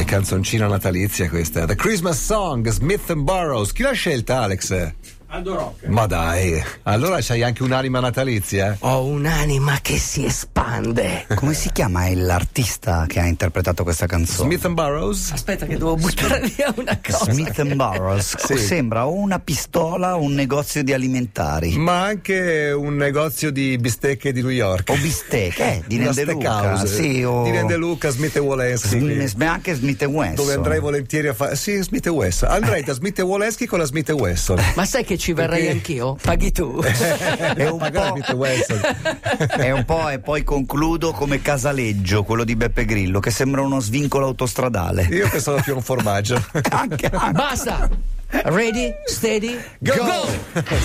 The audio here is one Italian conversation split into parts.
Che canzoncina natalizia questa. The Christmas Song, Smith and Burroughs. Chi l'ha scelta, Alex? Aldo Rock. Ma dai, allora c'hai anche un'anima natalizia? Ho un'anima che si espande. Come si chiama l'artista che ha interpretato questa canzone? Smith and Burroughs? Aspetta che devo buttare via una cosa. Smith and Burroughs. Sì. Sembra o una pistola o un negozio di alimentari. Ma anche un negozio di bistecche di New York. O bistecche, eh, di Una Rende Luca. Sì, o... Di Rende Luca, Smith e Woleski. Sm- anche Smith Wesson. Dove andrei volentieri a fare. Sì, Smith e Wesson. Andrei da Smith e Woleski con la Smith e Wesson. Ma sai che ci verrei Perché- anch'io? Paghi tu. È un, e è un po' e poi concludo come Casaleggio, quello di Beppe Grillo, che sembra uno svincolo autostradale. Io pensavo più a un formaggio. Anche, anche. Basta. Ready, steady, go!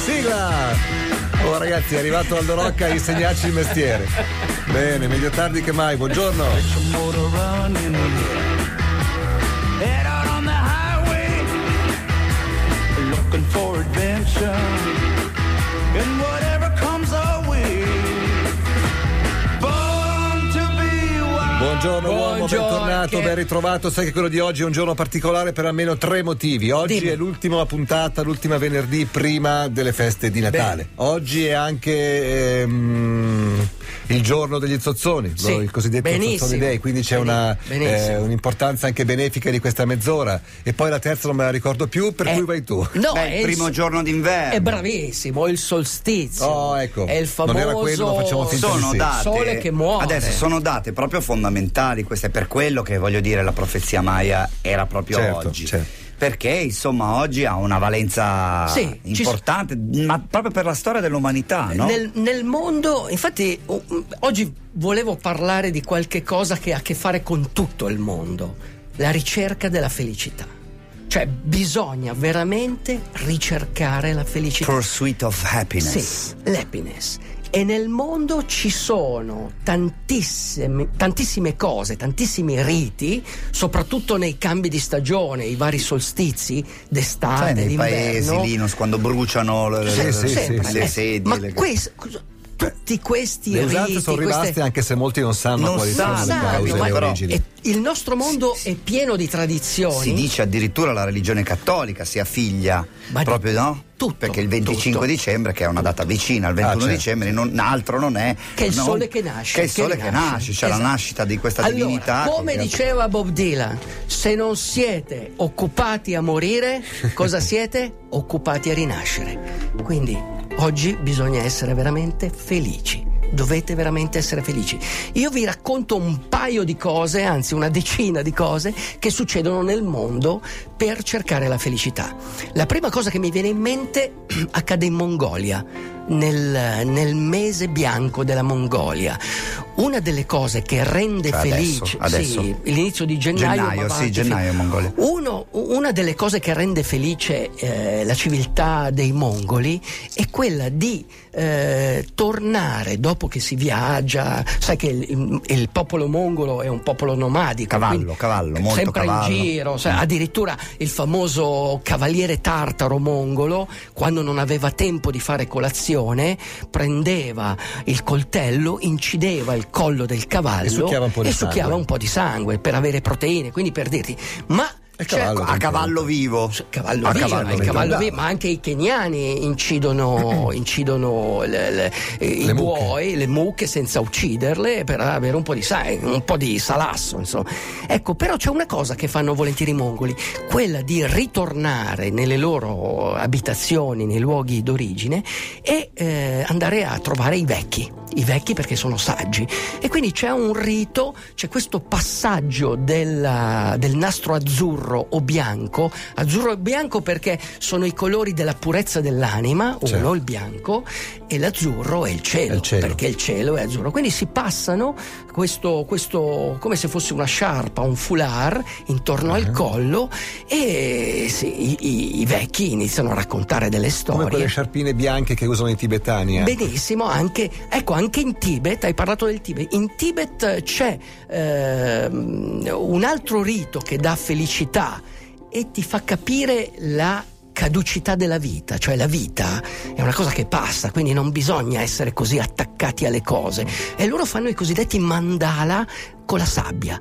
Sigla! Oh ragazzi, è arrivato Aldo Rocca a insegnarci il mestiere. Bene, meglio tardi che mai, buongiorno. Che- ben ritrovato. Sai che quello di oggi è un giorno particolare per almeno tre motivi. Oggi Dimmi. è l'ultima puntata, l'ultima venerdì prima delle feste di Natale. Oggi è anche ehm, il giorno degli zozzoni, Sì, il cosiddetto benissimo. Zozzoni Day, quindi c'è una, eh, un'importanza anche benefica di questa mezz'ora. E poi la terza non me la ricordo più, per Eh, cui vai tu. No, Beh, è il primo so- giorno d'inverno. È bravissimo, il solstizio. Oh, ecco. È il Non famoso era quello, ma facciamo finta sono date sole che muore. adesso sono date proprio fondamentali queste per quello che voglio dire la profezia Maya era proprio Certo, oggi certo. Perché insomma oggi ha una valenza Sì, ci- importante ma proprio per la storia dell'umanità no? Nel, nel mondo, infatti, o- oggi volevo parlare di qualche cosa che ha a che fare con tutto il mondo, la ricerca della felicità. Cioè, bisogna veramente ricercare la felicità. Pursuit of happiness Sì, l'happiness. E nel mondo ci sono tantissime, tantissime cose, tantissimi riti, soprattutto nei cambi di stagione, i vari solstizi d'estate, sai nei d'inverno. paesi lì no, quando bruciano le, Sì, le- sì, Sempre, sì, le sedie Ma le- questo- tutti questi Le riti, usanze sono rimaste queste- anche se molti non sanno Non quali sanno, sono le sanno, cause ma- le però- origini. e il nostro mondo è pieno di tradizioni. si dice addirittura la religione cattolica sia figlia Ma di- proprio no? tutto, perché il 25 tutto. dicembre che è una data vicina al 21 certo. dicembre non, altro non è Che è il no? sole che nasce. che è il sole che, nasce cioè la Esatto. nascita di questa allora, divinità Come diceva Bob Dylan, se non siete occupati a morire, cosa siete? Occupati a rinascere. Quindi oggi bisogna essere veramente felici. Dovete veramente essere felici. Io vi racconto un paio di cose, anzi una decina di cose che succedono nel mondo per cercare la felicità. La prima cosa che mi viene in mente accade in Mongolia, nel, nel mese bianco della Mongolia. Una delle cose che rende Cioè adesso, felice adesso. sì, l'inizio di gennaio, Gennaio, sì, gennaio Mongolia. uno- una delle cose che rende felice eh, la civiltà dei mongoli è quella di eh, tornare dopo che si viaggia. Sai che il, il popolo mongolo è un popolo nomadico. Cavallo, cavallo, molto sempre cavallo. in giro. sai, Mm. addirittura il famoso cavaliere tartaro mongolo, quando non aveva tempo di fare colazione, prendeva il coltello, incideva il collo del cavallo E succhiava un po' di sangue. po' di sangue per avere proteine. Quindi per dirti, ma C'è- cavallo a cavallo vivo. Cavallo A vivo, cavallo cavallo vivo, ma anche i keniani incidono, incidono le- le- i Le buoi, le mucche senza ucciderle per avere un po' di sangue, un po' di salasso, insomma. Ecco, però c'è una cosa che fanno volentieri i mongoli, quella di ritornare nelle loro abitazioni, nei luoghi d'origine e eh, andare a trovare i vecchi, i vecchi perché sono saggi. E quindi c'è un rito, c'è questo passaggio della- del nastro azzurro o bianco, azzurro e bianco perché sono i colori della purezza dell'anima, uno Certo. il bianco, e l'azzurro è il cielo, il cielo. perché il cielo è azzurro. Quindi si passano questo, questo come se fosse una sciarpa, un foulard intorno Ah. al collo e sì, i, i- vecchi iniziano a raccontare delle Come quelle storie. sciarpine bianche che usano i tibetani. eh. Benissimo, anche, ecco, anche in Tibet, hai parlato del Tibet, in Tibet c'è ehm, un altro rito che dà felicità e ti fa capire la caducità della vita, cioè la vita è una cosa che passa, quindi non bisogna essere così attaccati alle cose. E loro fanno i cosiddetti mandala con la sabbia.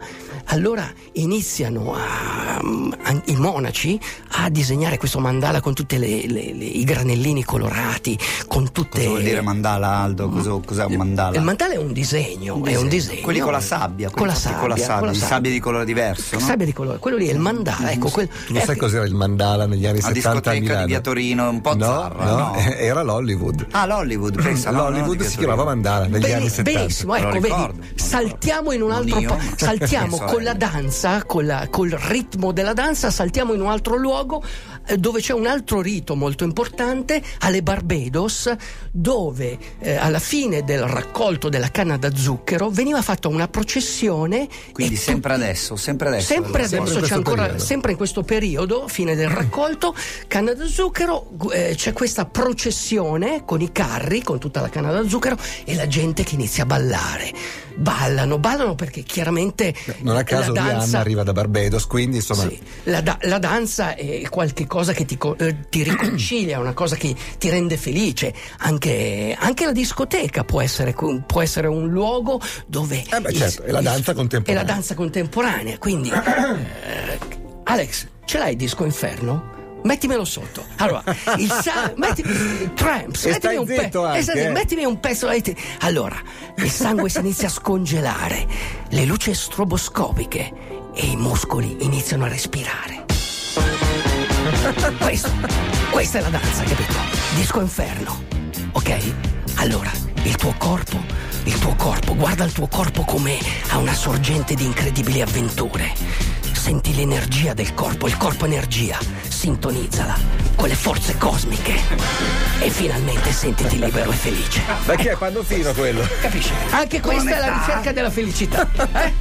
Allora iniziano a- a- i monaci a disegnare questo mandala con tutti i granellini colorati, con tutte... Cosa vuol dire mandala, Aldo? Cosa, cos'è un mandala? Il mandala è un disegno, è un disegno. Quelli con la sabbia, Con la sabbia. con la sabbia, con la di sabbia di colore diverso, no? Sabbia di colore, quello lì è il mandala, ecco. Quel, Tu lo sai eh, cos'era il mandala negli anni La 70 a discoteca Milano? di Via Torino, un po' no, zarra, no, no? era l'Hollywood. Ah, l'Hollywood, pensa. no, no, L'Hollywood Via si chiamava mandala negli Bene- anni 70. benissimo, ecco, ricordo, vedi, saltiamo in un altro io, po- ma- saltiamo mia con la sorella. danza, con la- col ritmo della danza, saltiamo in un altro luogo eh, dove c'è un altro rito molto importante, alle Barbados, dove eh, alla fine del raccolto della canna da zucchero veniva fatta una processione Quindi sempre tutti- adesso, sempre adesso. Sempre allora. Sempre adesso in c'è ancora, periodo. sempre in questo periodo, fine del raccolto, canna da zucchero, eh, c'è questa processione con i carri, con tutta la canna da zucchero e la gente che inizia a ballare. Ballano, ballano perché chiaramente Non a caso la Rihanna danza, arriva da Barbados, quindi insomma sì, la, da- la danza è qualche cosa che ti, co- eh, ti riconcilia, una cosa che ti rende felice. Anche, anche la discoteca può essere, può essere un luogo dove. Eh beh, certo, è la danza contemporanea. È la danza contemporanea. Quindi, eh, Alex, ce l'hai disco Inferno? Mettimelo sotto. Allora, il sa- mettimi, Tramps, mettimi un, pe- anche, esatto, eh. mettimi un pezzo. Allora, il sangue si inizia a scongelare, le luci stroboscopiche e i muscoli iniziano a respirare. Questo, questa è la danza, capito? Disco inferno. Ok? Allora, il tuo corpo, il tuo corpo, guarda il tuo corpo come a una sorgente di incredibili avventure. Senti l'energia del corpo, il corpo energia, sintonizzala con le forze cosmiche e finalmente sentiti libero e felice. Ma che è Pandolfino quello? Capisci? Anche questa è la ricerca della felicità. Eh?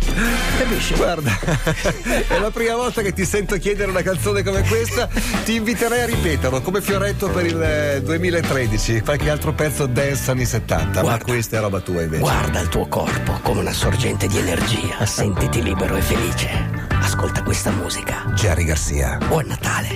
Capisci? Guarda, è la prima volta che ti sento chiedere una canzone come questa. Ti inviterei a ripeterlo come fioretto per il eh, 2013, qualche altro pezzo dance anni 70, ma Guarda. questa è roba tua invece. Guarda il tuo corpo come una sorgente di energia, sentiti libero e felice. Ascolta questa musica. Jerry Garcia. Buon Natale.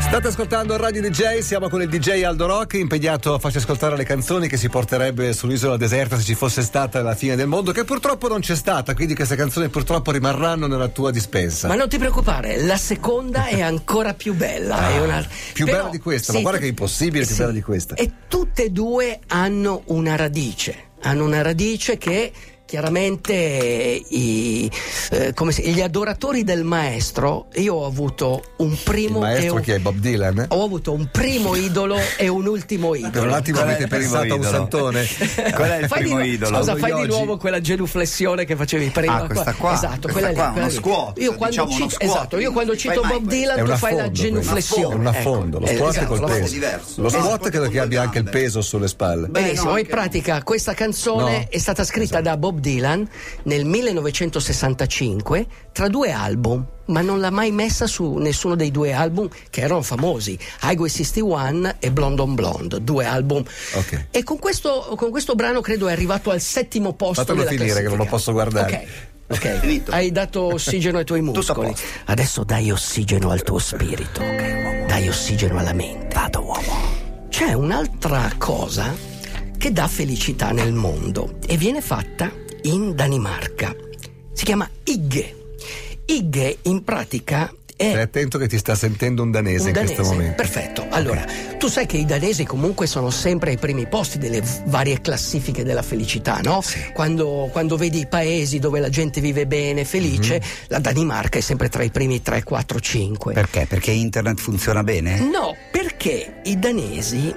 State ascoltando Radio DJ, siamo con il DJ Aldo Rock, impegnato a farci ascoltare le canzoni che si porterebbe sull'isola deserta se ci fosse stata la fine del mondo, che purtroppo non c'è stata, quindi queste canzoni purtroppo rimarranno nella tua dispensa. Ma non ti preoccupare, la seconda è ancora più bella. è una- Ah, più Però- bella di questa, ma guarda che è impossibile più bella di questa. E tutte e due hanno una radice. Hanno una radice che chiaramente i, eh, come si- gli adoratori del maestro, io ho avuto un Il primo e maestro un, chi è? Bob Dylan? ho avuto un primo idolo e un ultimo Per un idolo. attimo Qual avete il pensato a un idolo? santone? Qual è il Fai primo di, idolo? Scusa, Aldo fai di nuovo quella genuflessione che facevi prima. Ah, questa qua? Esatto, Questa quella lì. qua, quella uno lì. squat, Io quando diciamo uno cito, squat, esatto, io quando cito Bob. Dylan tu fai la genuflessione. È un ecco. affondo, lo Eh, squat è esatto, col peso. Lo Eh, squat credo che abbia anche il peso sulle spalle. Benissimo, in pratica questa canzone è stata scritta da Bob Dylan nel 1965 tra due album, ma non l'ha mai messa su nessuno dei due album che erano famosi, Highway 61 e Blonde on Blonde, due album. Ok. E con questo, con questo brano credo è arrivato al settimo posto Fatelo della finire, che non lo posso guardare. Ok. Ok, Finito. hai dato ossigeno ai tuoi muscoli. Adesso dai ossigeno al tuo spirito. Dai ossigeno alla mente. Vado uomo. C'è un'altra cosa che dà felicità nel mondo e viene fatta in Danimarca. Si chiama Igge. Igge in pratica è Stai attento che ti sta sentendo un danese un in danese. questo momento. Perfetto. Allora, tu sai che i danesi comunque sono sempre ai primi posti delle varie classifiche della felicità, no? Quando, quando vedi i paesi dove la gente vive bene, felice, Mhm. la Danimarca è sempre tra i primi 3, 4, 5. Perché? Perché internet funziona bene? No, perché i danesi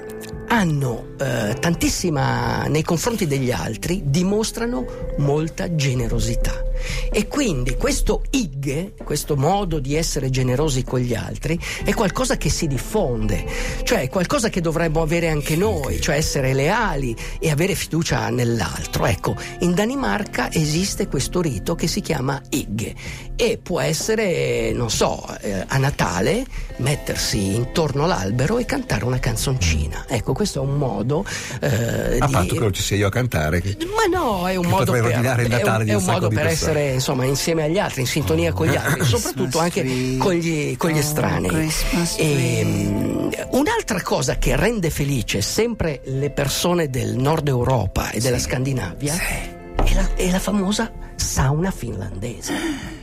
hanno eh, tantissima nei confronti degli altri dimostrano molta generosità e quindi questo IG, questo modo di essere generosi con gli altri è qualcosa che si diffonde, cioè è qualcosa che dovremmo avere anche noi, cioè essere leali e avere fiducia nell'altro. Ecco, in Danimarca esiste questo rito che si chiama IG e può essere, non so, eh, a Natale mettersi intorno all'albero e cantare una canzoncina. Ecco, questo è un modo eh, A di... patto che non ci sia io a cantare. che- Ma no, è un modo per, il è un- Natale di un un modo per persone. Essere insomma insieme agli altri, in sintonia con gli altri, soprattutto anche con gli, con gli Oh, estranei. Christmas E, un'altra cosa che rende felice sempre le persone del nord Europa e della Scandinavia è, la, è la famosa sauna finlandese.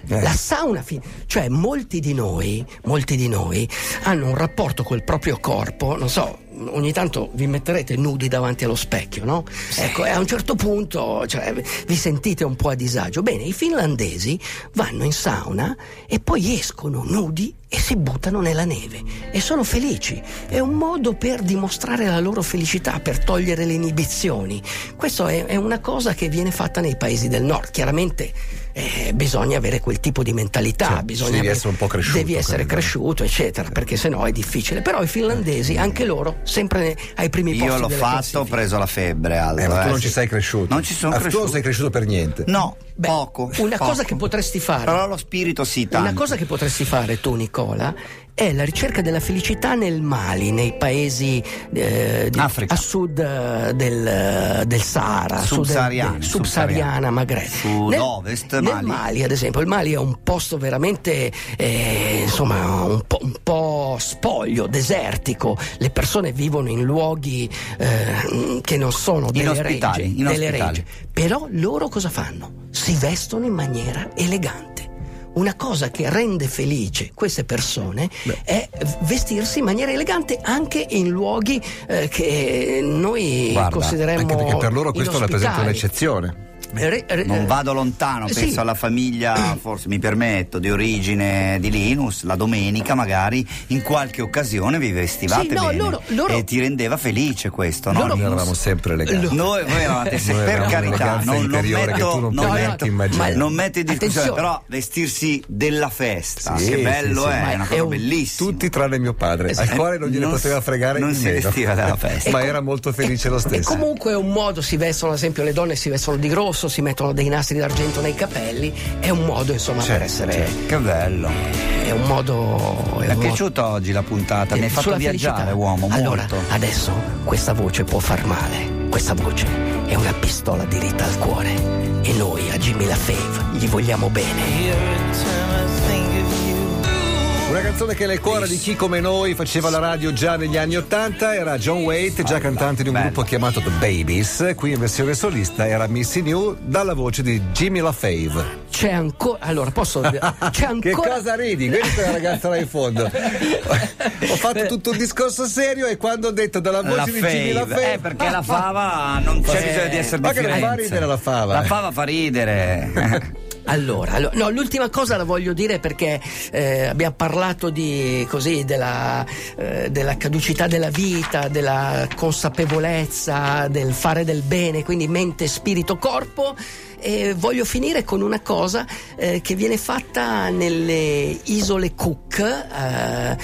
Eh. La sauna fin- cioè molti di noi, molti di noi hanno un rapporto col proprio corpo, non so, ogni tanto vi metterete nudi davanti allo specchio, no? Ecco, e a un certo punto cioè, vi sentite un po' a disagio. Bene, i finlandesi vanno in sauna e poi escono nudi e si buttano nella neve e sono felici. È un modo per dimostrare la loro felicità, per togliere le inibizioni. Questo è, è una cosa che viene fatta nei paesi del nord. Chiaramente eh, bisogna avere quel tipo di mentalità, Certo, bisogna devi avere- essere un po' cresciuto, Devi essere cresciuto, eccetera, perché sennò è difficile. Però i finlandesi, anche loro, sempre ai primi posti. Io l'ho delle fatto, ho classifiche. preso la febbre Aldo. Eh, ma tu eh. non ci sei cresciuto. Non ci sono Ah, Tu cresciuto. non sei cresciuto per niente. No, Beh, poco. Una poco. cosa che potresti fare. Però lo spirito sì, tanto. Una cosa che potresti fare tu, Nicola, è la ricerca della felicità nel Mali, nei paesi eh, di- Africa. a sud eh, del, del Sahara, sud Subsahariana, subsahariana magari. Sud-ovest, nel, Mali. nel Mali, ad esempio, il Mali è un posto veramente eh, insomma un po', un po' spoglio, desertico. Le persone vivono in luoghi eh, che non sono delle regge, delle regge. Però loro cosa fanno? Si vestono in maniera elegante. Una cosa che rende felice queste persone è vestirsi in maniera elegante anche in luoghi eh, che noi Guarda, consideriamo Anche perché per loro questo rappresenta un'eccezione. Re- re- Non vado lontano, eh, penso sì. alla famiglia, forse mi permetto, di origine di Linus, la domenica magari in qualche occasione vi vestivate Sì, no, bene loro- loro- e ti rendeva felice questo, no? Loro- Noi eravamo sempre eleganti. Noi, voi eravate se- Noi per carità, non, non metto, non non metto- non metto in discussione, Attenzione. però vestirsi della festa, Sì, che bello sì. è, è una è cosa un- bellissima. Tutti tranne mio padre, Esatto. al quale non gliene Non poteva fregare non si meno. vestiva della festa. Ma E era molto felice lo E stesso. comunque è un modo, si vestono, ad esempio, le donne si vestono di rosso, si mettono dei nastri d'argento nei capelli, è un modo, insomma, per Certo, essere. Che bello. È un modo. Mi È è un modo- piaciuta oggi la puntata, mi hai fatto sulla viaggiare felicità. uomo, allora, molto. adesso questa voce può far male. Questa voce è una pistola diritta al cuore. E noi a Jimmy LaFave gli vogliamo bene. Una canzone che è nel cuore di chi come noi faceva la radio già negli anni Ottanta era John Waite, già cantante di un gruppo chiamato The Babies. Qui in versione solista era Missy New dalla voce di Jimmy LaFave. C'è ancora. Allora, posso. C'è ancora. Che cosa ridi? Questa è la ragazza là in fondo. Ho fatto tutto un discorso serio e quando ho detto dalla voce La di Jimmy fave, LaFave eh, perché la fava non c'è Eh, bisogno di essere ma di che non fa ridere la fava, La fava fa ridere. Allora, allo- no, l'ultima cosa la voglio dire perché eh, abbiamo parlato di così della, eh, della caducità della vita, della consapevolezza, del fare del bene, quindi mente, spirito, corpo. E voglio finire con una cosa eh, che viene fatta nelle isole Cook. Eh,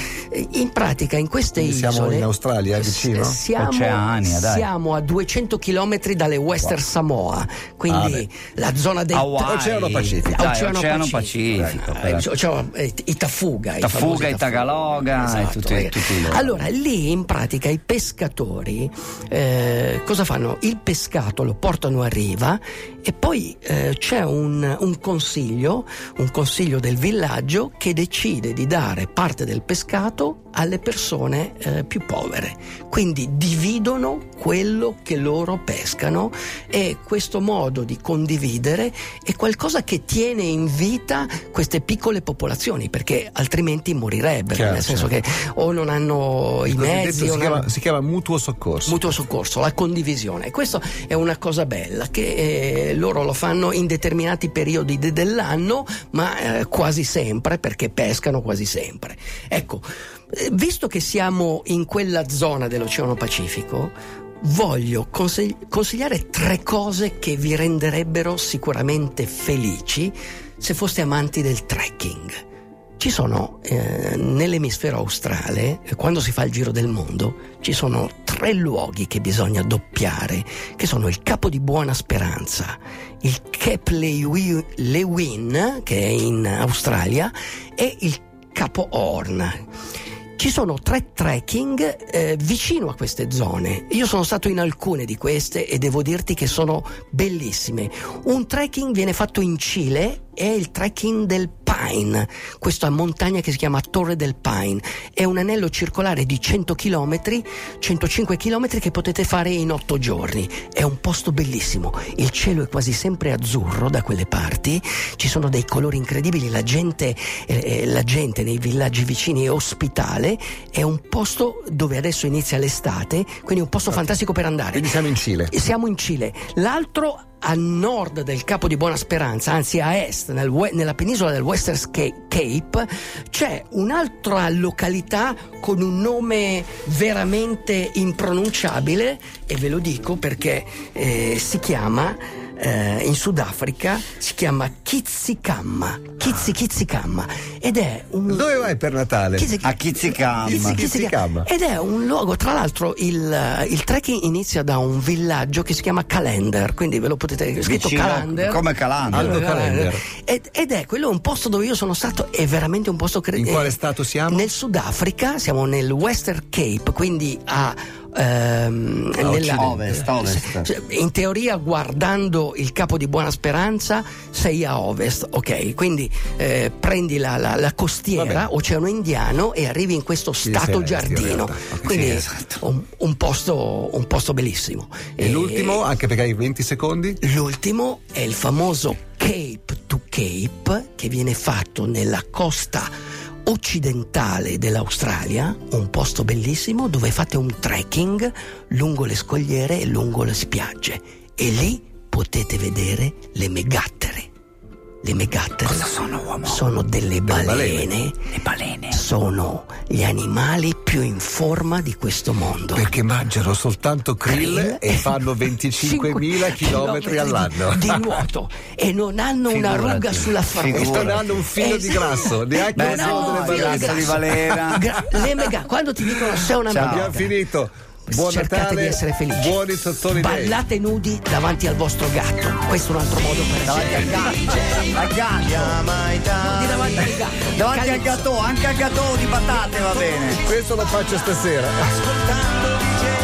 in pratica, in queste Quindi siamo isole. in Australia, s- vicino? Siamo, Oceania, dai. siamo a 200 km dalle Western Samoa, quindi Ah, la zona del Hawaii. Oceano Pacifico. Dai, Oceano Oceano Pacifico. Pacifico. Eh, oceano- eh, i Tafuga, i Tafuga, i Tagaloga, e tutti- eh. tutti loro. Allora, lì in pratica i pescatori eh, cosa fanno? Il pescato lo portano a riva e poi eh, c'è un, un consiglio, un consiglio del villaggio che decide di dare parte del pescato alle persone eh, più povere. Quindi dividono quello che loro pescano e questo modo di condividere è qualcosa che tiene in vita queste piccole popolazioni perché altrimenti morirebbero, Chiaro, nel senso che o non hanno i Il mezzi si, chiama, hanno- si chiama mutuo soccorso. Mutuo soccorso, la condivisione. E questo è una cosa bella che eh, loro lo fanno in determinati periodi de- dell'anno, ma eh, quasi sempre perché pescano quasi sempre. Ecco, visto che siamo in quella zona dell'Oceano Pacifico, voglio consig- consigliare tre cose che vi renderebbero sicuramente felici se foste amanti del trekking. Ci sono eh, nell'emisfero australe, eh, quando si fa il giro del mondo, ci sono tre luoghi che bisogna doppiare, che sono il Capo di Buona Speranza, il Cape Leeuwin, che è in Australia, e il Capo Horn. Ci sono tre trekking eh, vicino a queste zone. Io sono stato in alcune di queste e devo dirti che sono bellissime. Un trekking viene fatto in Cile è il trekking del Pine, questa montagna che si chiama Torre del Pine. È un anello circolare di 100 km, 105 km che potete fare in 8 giorni. È un posto bellissimo. Il cielo è quasi sempre azzurro da quelle parti, ci sono dei colori incredibili, la gente, eh, la gente nei villaggi vicini è ospitale, è un posto dove adesso inizia l'estate, quindi un posto fantastico per andare. Quindi siamo in Cile. Siamo in Cile. L'altro a nord del Capo di Buona Speranza, anzi a est, nel nella penisola del Western Cape, c'è un'altra località con un nome veramente impronunciabile e ve lo dico perché eh, si chiama eh, in Sudafrica si chiama Kitsikama Kitsi Kitsikama ed è un Dove vai per Natale? Kitsi- A Kizikama. Kitsi- Kitsikama. ed è un luogo, tra l'altro il, il trekking inizia da un villaggio che si chiama Calendar, quindi ve lo potete è scritto Vicino- Calendar. come Calendar. Aldo Calendar. Ed, ed è quello un posto dove io sono stato, è veramente un posto che In quale eh, stato siamo? Nel Sudafrica, siamo nel Western Cape, quindi a ehm, nella- Ovest, ovest. in teoria guardando il capo di Buona Speranza sei a ovest, ok? Quindi eh, prendi la, la- la costiera. Oceano Indiano e arrivi in questo Sì, stato giardino. realtà. Ok, Quindi sì, esatto. un, un posto, un posto bellissimo. E l'ultimo, anche perché hai 20 secondi? L'ultimo è il famoso Cape to Cape che viene fatto nella costa occidentale dell'Australia, un posto bellissimo dove fate un trekking lungo le scogliere e lungo le spiagge e lì potete vedere le megattere. Le megattere Cosa sono, uomo? sono delle balene, balene. Le balene. sono gli animali più in forma di questo mondo. Perché mangiano soltanto krill e fanno 25.000 chilometri all'anno. di nuoto e non hanno una Figurati. ruga sulla E fronte. non hanno un filo di Esatto. grasso, neanche Beh, un no, delle balene. di Valera. Gra- le mega, quando ti dicono sei una Ciao. mega, Abbiamo finito. Buon cercate Natale, di essere felici. buoni sottoni day. Ballate nudi davanti al vostro gatto. Questo è un altro modo per Davanti al gatto. Al gatto. Davanti al gatto. Davanti al gatto, anche al gatto di patate va bene. Questo lo faccio stasera. Ascoltando DJ